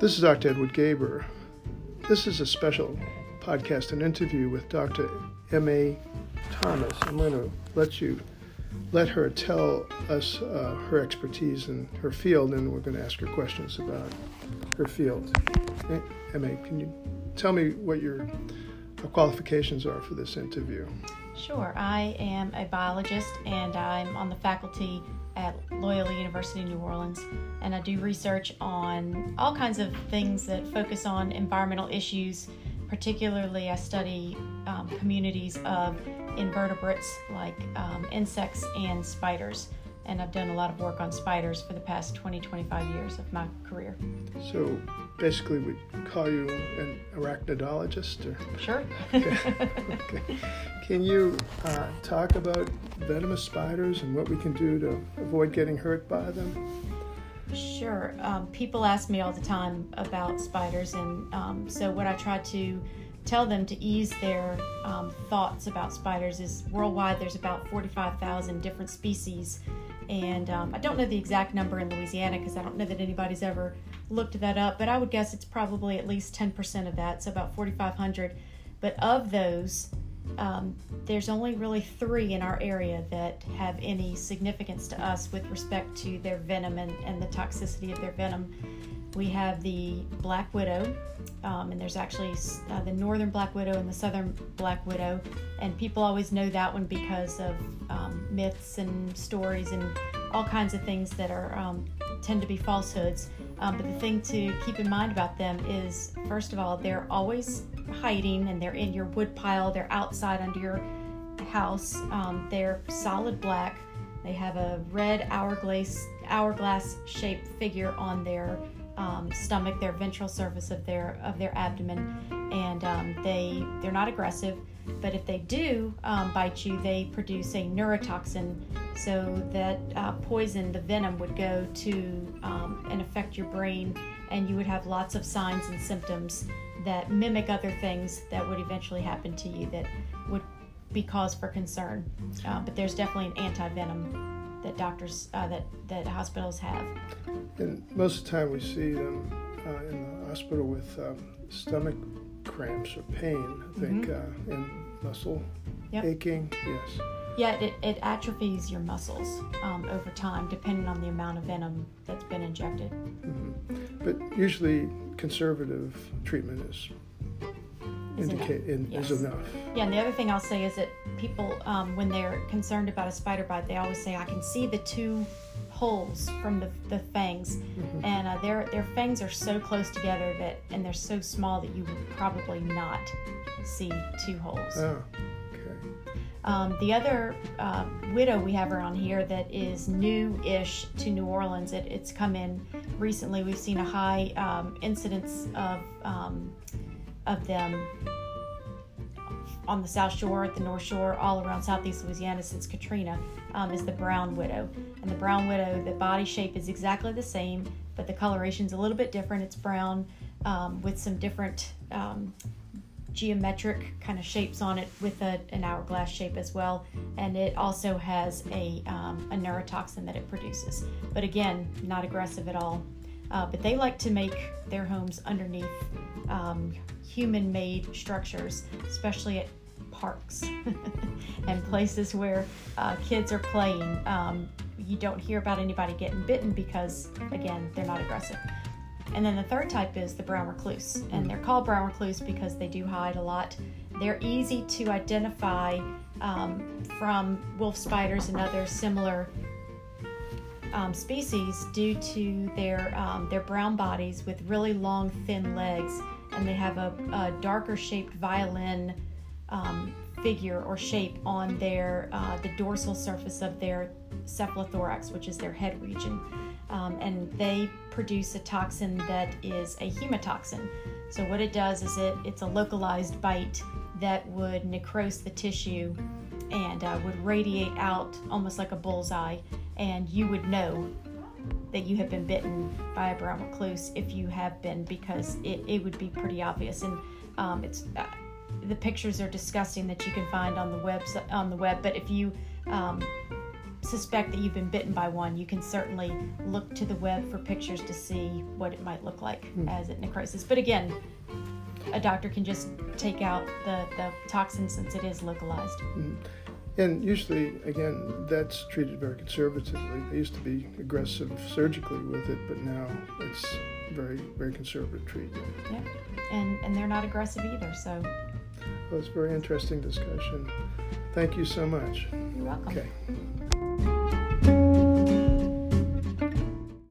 This is Dr. Edward Gaber. This is a special podcast and interview with Dr. M.A. Thomas. I'm going to let you let her tell us uh, her expertise in her field, and we're going to ask her questions about her field. M.A., can you tell me what your qualifications are for this interview? Sure. I am a biologist and I'm on the faculty at Loyola University New Orleans, and I do research on all kinds of things that focus on environmental issues. Particularly, I study um, communities of invertebrates like um, insects and spiders, and I've done a lot of work on spiders for the past 20 25 years of my career. So, basically, we call you an arachnidologist? Or? Sure. okay. okay. Can you uh, talk about venomous spiders and what we can do to avoid getting hurt by them? Sure. Um, people ask me all the time about spiders, and um, so what I try to tell them to ease their um, thoughts about spiders is worldwide there's about 45,000 different species. And um, I don't know the exact number in Louisiana because I don't know that anybody's ever looked that up, but I would guess it's probably at least 10% of that, so about 4,500. But of those, um, there's only really three in our area that have any significance to us with respect to their venom and, and the toxicity of their venom. We have the black widow, um, and there's actually uh, the northern black widow and the southern black widow, and people always know that one because of um, myths and stories and all kinds of things that are um, tend to be falsehoods. Um, but the thing to keep in mind about them is, first of all, they're always hiding and they're in your wood pile, they're outside under your house. Um, they're solid black. They have a red hourglass hourglass shaped figure on their um, stomach, their ventral surface of their of their abdomen, and um, they they're not aggressive. But if they do um, bite you, they produce a neurotoxin, so that uh, poison, the venom, would go to um, and affect your brain, and you would have lots of signs and symptoms that mimic other things that would eventually happen to you that would be cause for concern. Uh, but there's definitely an anti venom that doctors uh, that that hospitals have. And most of the time, we see them uh, in the hospital with um, stomach cramps or pain. I think mm-hmm. Uh, and muscle yep. aching. Yes. Yeah, it, it atrophies your muscles um, over time, depending on the amount of venom that's been injected. Mm-hmm. But usually, conservative treatment is is indicate enough. In, yes. is enough. Yeah, and the other thing I'll say is that people, um, when they're concerned about a spider bite, they always say, "I can see the two holes from the, the fangs," mm-hmm. and uh, their their fangs are so close together that, and they're so small that you would probably not see two holes. Oh. Um, the other uh, widow we have around here that is new-ish to New Orleans, it, it's come in recently. We've seen a high um, incidence of um, of them on the South Shore, the North Shore, all around Southeast Louisiana since Katrina. Um, is the brown widow, and the brown widow, the body shape is exactly the same, but the coloration is a little bit different. It's brown um, with some different um, geometric kind of shapes on it with a, an hourglass shape as well. And it also has a, um, a neurotoxin that it produces. But again, not aggressive at all. Uh, but they like to make their homes underneath um, human made structures, especially at parks and places where uh, kids are playing. Um, you don't hear about anybody getting bitten because, again, they're not aggressive. And then the third type is the brown recluse. And they're called brown recluse because they do hide a lot. They're easy to identify um, from wolf spiders and other similar um, species due to their, um, their brown bodies with really long, thin legs. And they have a, a darker shaped violin um, figure or shape on their uh, the dorsal surface of their cephalothorax, which is their head region um, and they produce a toxin that is a hemotoxin. So what it does is it it's a localized bite that would necrose the tissue and uh, would radiate out almost like a bullseye, and you would know that you have been bitten by a brown recluse if you have been because it, it would be pretty obvious and um, it's uh, the pictures are disgusting that you can find on the web on the web but if you um, suspect that you've been bitten by one, you can certainly look to the web for pictures to see what it might look like Hmm. as it necroses But again, a doctor can just take out the, the toxin since it is localized. Mm. And usually, again, that's treated very conservatively. They used to be aggressive surgically with it, but now it's very, very conservative treatment. Yeah. And and they're not aggressive either, so Well, it's a very interesting discussion. Thank you so much. you're welcome. Okay.